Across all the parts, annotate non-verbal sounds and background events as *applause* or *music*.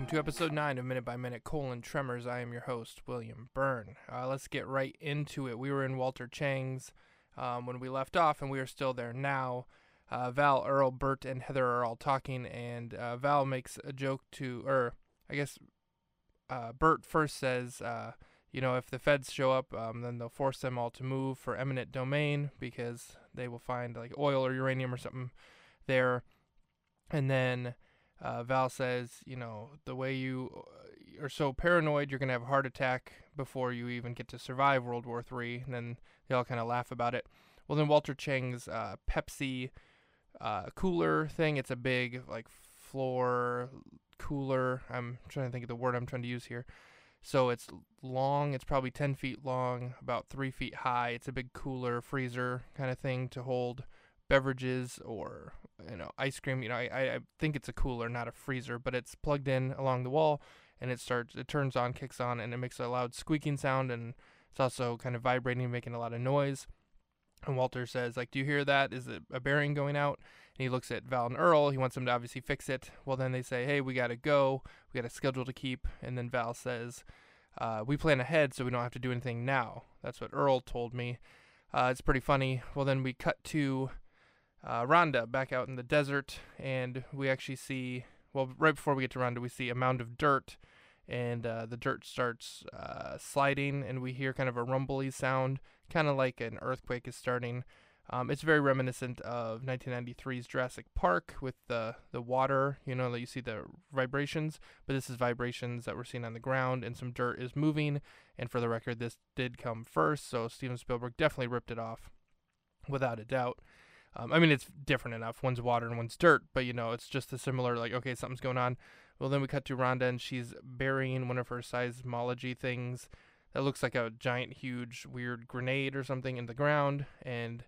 Welcome to episode 9 of Minute by Minute Colon Tremors. I am your host, William Byrne. Uh, let's get right into it. We were in Walter Chang's um, when we left off, and we are still there now. Uh, Val, Earl, Burt, and Heather are all talking, and uh, Val makes a joke to, or I guess uh, Burt first says, uh, you know, if the feds show up, um, then they'll force them all to move for eminent domain because they will find like oil or uranium or something there. And then uh, Val says, you know, the way you uh, are so paranoid, you're going to have a heart attack before you even get to survive World War III. And then they all kind of laugh about it. Well, then Walter Chang's uh, Pepsi uh, cooler thing, it's a big, like, floor cooler. I'm trying to think of the word I'm trying to use here. So it's long, it's probably 10 feet long, about 3 feet high. It's a big cooler, freezer kind of thing to hold beverages or you know ice cream. You know, I I think it's a cooler, not a freezer, but it's plugged in along the wall, and it starts it turns on, kicks on, and it makes a loud squeaking sound, and it's also kind of vibrating, making a lot of noise. And Walter says, like, do you hear that? Is it a bearing going out? And he looks at Val and Earl. He wants them to obviously fix it. Well, then they say, hey, we got to go. We got a schedule to keep. And then Val says, uh, we plan ahead so we don't have to do anything now. That's what Earl told me. Uh, it's pretty funny. Well, then we cut to uh, Rhonda back out in the desert, and we actually see, well, right before we get to Rhonda, we see a mound of dirt, and uh, the dirt starts uh, sliding, and we hear kind of a rumbly sound, kind of like an earthquake is starting. Um, it's very reminiscent of 1993's Jurassic Park with the the water, you know, that you see the vibrations, but this is vibrations that we're seeing on the ground, and some dirt is moving. And for the record, this did come first, so Steven Spielberg definitely ripped it off, without a doubt. Um, I mean, it's different enough. One's water and one's dirt, but you know, it's just a similar like, okay, something's going on. Well, then we cut to Rhonda, and she's burying one of her seismology things that looks like a giant, huge, weird grenade or something in the ground, and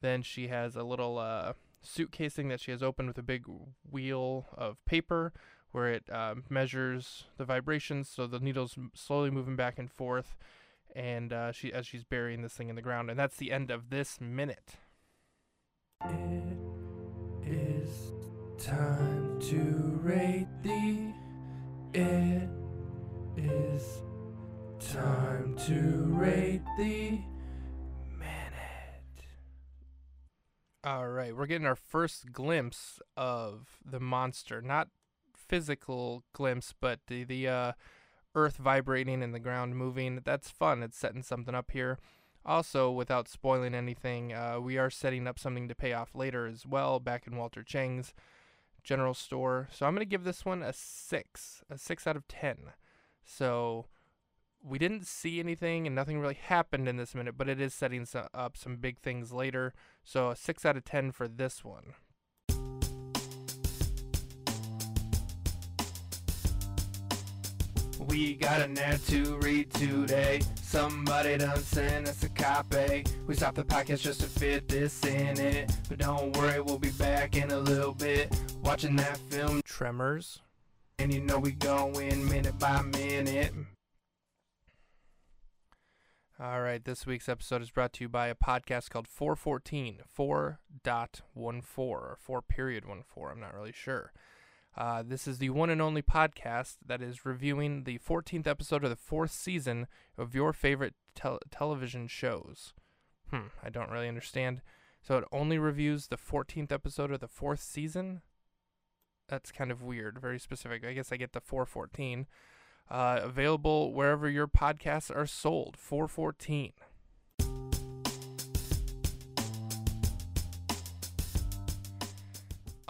then she has a little uh, suitcase thing that she has opened with a big wheel of paper where it uh, measures the vibrations, so the needle's slowly moving back and forth, and uh, she as she's burying this thing in the ground, and that's the end of this minute. It is time to rate thee. It is time to rate thee. Minute. All right, we're getting our first glimpse of the monster. Not physical glimpse, but the the uh, earth vibrating and the ground moving. That's fun. It's setting something up here. Also, without spoiling anything, uh, we are setting up something to pay off later as well back in Walter Chang's general store. So I'm going to give this one a 6, a 6 out of 10. So we didn't see anything and nothing really happened in this minute, but it is setting up some big things later. So a 6 out of 10 for this one. We got an ad to read today. Somebody done sent us a copy. We stopped the podcast just to fit this in it. But don't worry, we'll be back in a little bit. Watching that film, Tremors. And you know we going minute by minute. All right, this week's episode is brought to you by a podcast called 414, 4.14, or 4 period 14. I'm not really sure. Uh, this is the one and only podcast that is reviewing the 14th episode of the fourth season of your favorite tel- television shows. Hmm, I don't really understand. So it only reviews the 14th episode of the fourth season? That's kind of weird, very specific. I guess I get the 414. Uh, available wherever your podcasts are sold. 414.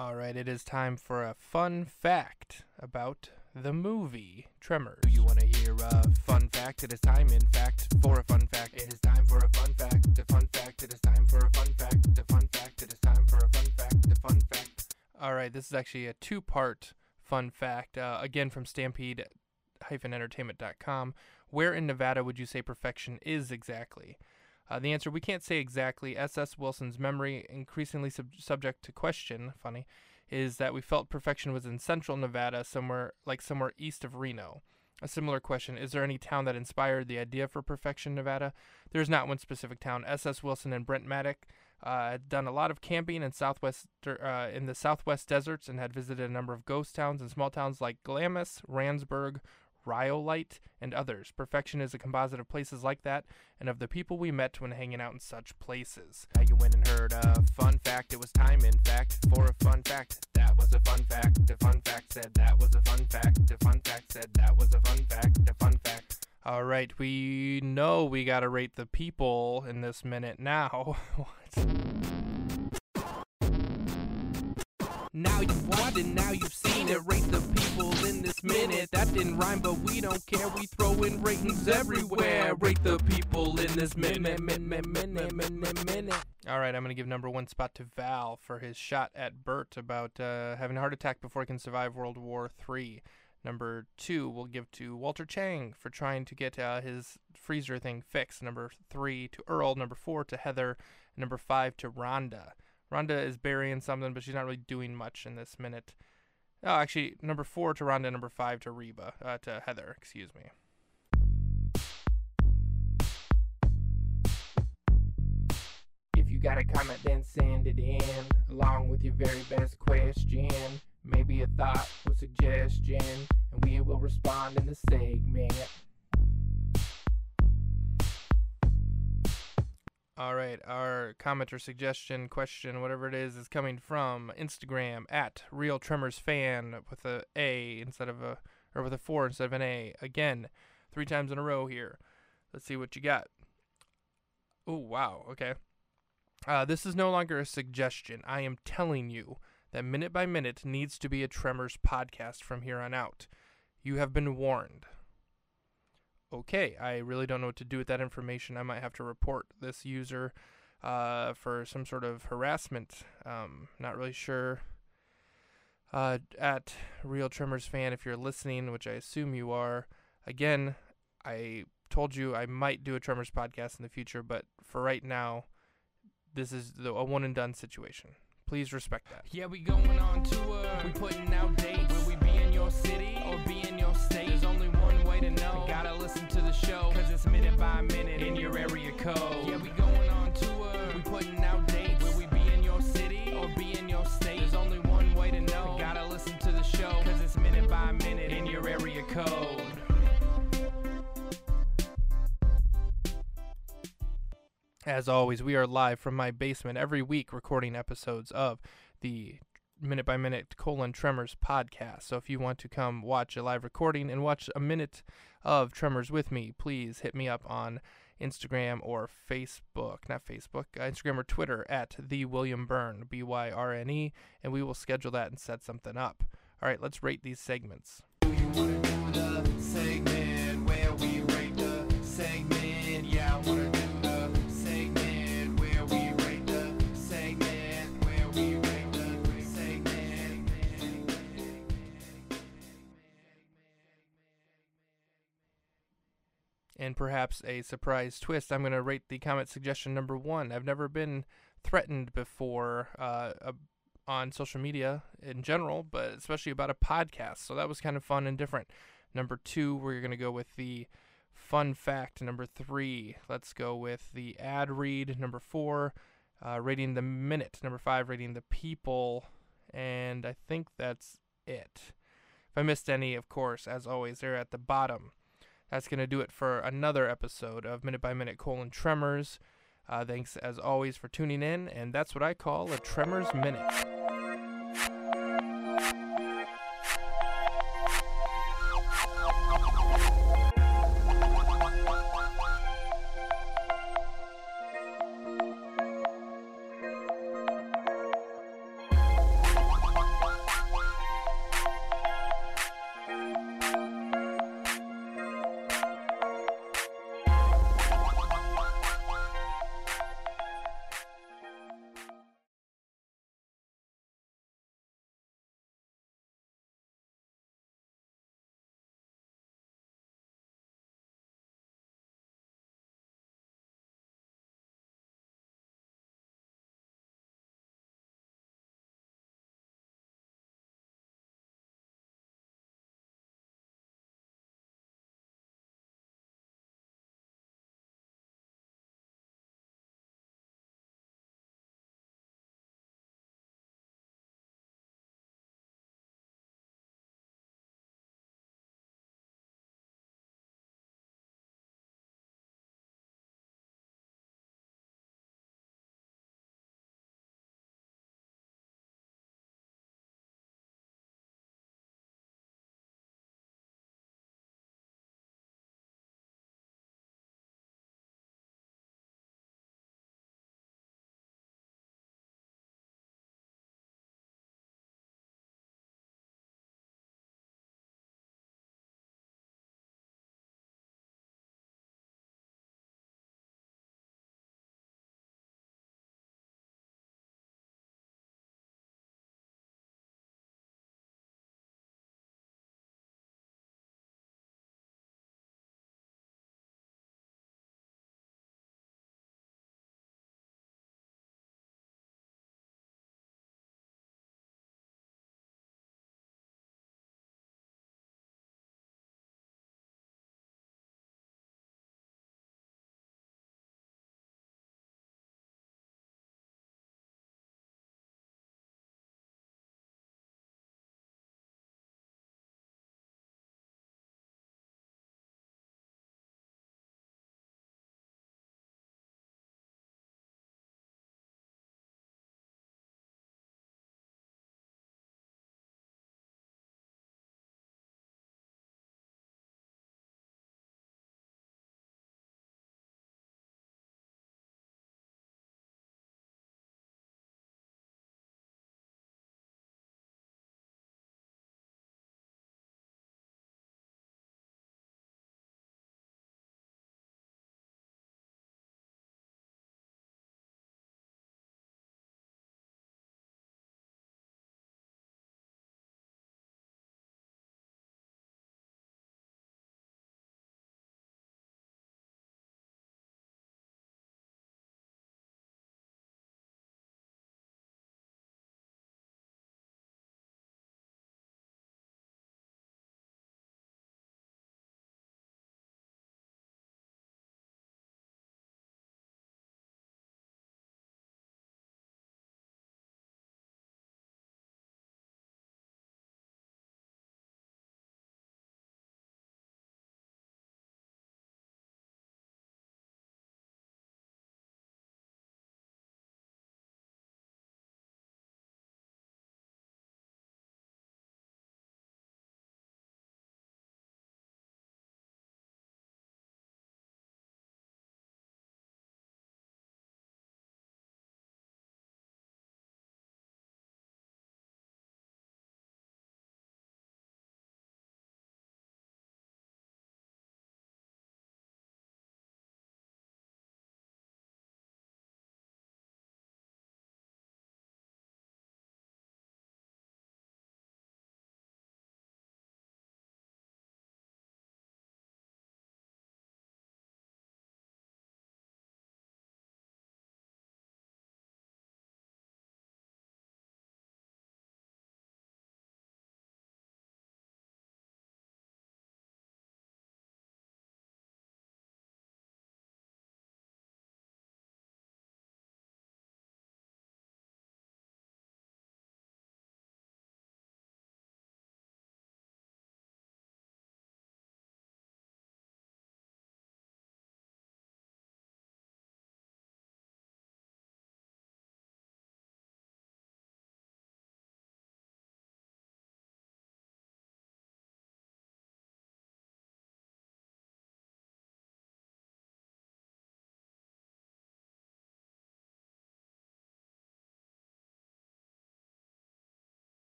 All right, it is time for a fun fact about the movie Tremors. Do you want to hear a fun fact? It is time, in fact, for a fun fact. It is time for a fun fact. A fun fact. It is time for a fun fact. A fun fact. It is time for a fun fact. A fun fact. All right, this is actually a two-part fun fact. Uh, again, from Stampede-entertainment.com. Where in Nevada would you say perfection is exactly? Uh, the answer we can't say exactly. S.S. Wilson's memory, increasingly sub- subject to question, funny, is that we felt perfection was in central Nevada, somewhere like somewhere east of Reno. A similar question Is there any town that inspired the idea for perfection, Nevada? There is not one specific town. S.S. Wilson and Brent Maddock Uh, had done a lot of camping in southwest uh, in the southwest deserts and had visited a number of ghost towns and small towns like Glamis, Randsburg, Rhyolite, and others. Perfection is a composite of places like that and of the people we met when hanging out in such places. Now you went and heard a fun fact. It was time, in fact, for a fun fact. That was a fun fact. The fun fact said that was a fun fact. The fun fact said that was a fun fact. The fun fact. All right, we know we got to rate the people in this minute now. *laughs* Now you've watched it, now you've seen it. Rate the people in this minute. That didn't rhyme, but we don't care. We throw in ratings everywhere. Rate the people in this minute, minute. All right, I'm going to give number one spot to Val for his shot at Burt about uh, having a heart attack before he can survive World War III. Number two, we'll give to Walter Chang for trying to get uh, his freezer thing fixed. Number three to Earl. Number four to Heather. Number five to Rhonda. Rhonda is burying something, but she's not really doing much in this minute. Oh, actually, number four to Rhonda, number five to Reba, uh, to Heather, excuse me. If you got a comment, then send it in, along with your very best question. Maybe a thought or suggestion, and we will respond in the segment. All right, our comment or suggestion, question, whatever it is, is coming from Instagram at Real Tremors Fan with a A instead of a or with a four instead of an A. Again, three times in a row here. Let's see what you got. Oh wow, okay. Uh, this is no longer a suggestion. I am telling you that minute by minute needs to be a Tremors podcast from here on out. You have been warned okay, I really don't know what to do with that information. I might have to report this user uh, for some sort of harassment. Um, not really sure. Uh, at Real Tremors fan, if you're listening, which I assume you are, again, I told you I might do a Tremors podcast in the future, but for right now, this is the, a one and done situation. Please respect that. Yeah, we going on tour. We putting out dates. Will we be in your city As always, we are live from my basement every week recording episodes of the minute by minute colon tremors podcast. So if you want to come watch a live recording and watch a minute of tremors with me, please hit me up on Instagram or Facebook, not Facebook, uh, Instagram or Twitter at the William Byrne, B Y R N E, and we will schedule that and set something up. All right, let's rate these segments. And perhaps a surprise twist, I'm going to rate the comment suggestion number one. I've never been threatened before uh, on social media in general, but especially about a podcast. So that was kind of fun and different. Number two, we're going to go with the fun fact. Number three, let's go with the ad read. Number four, uh, rating the minute. Number five, rating the people. And I think that's it. If I missed any, of course, as always, they're at the bottom that's going to do it for another episode of Minute by Minute Colon Tremors. Uh, thanks as always for tuning in, and that's what I call a Tremors Minute.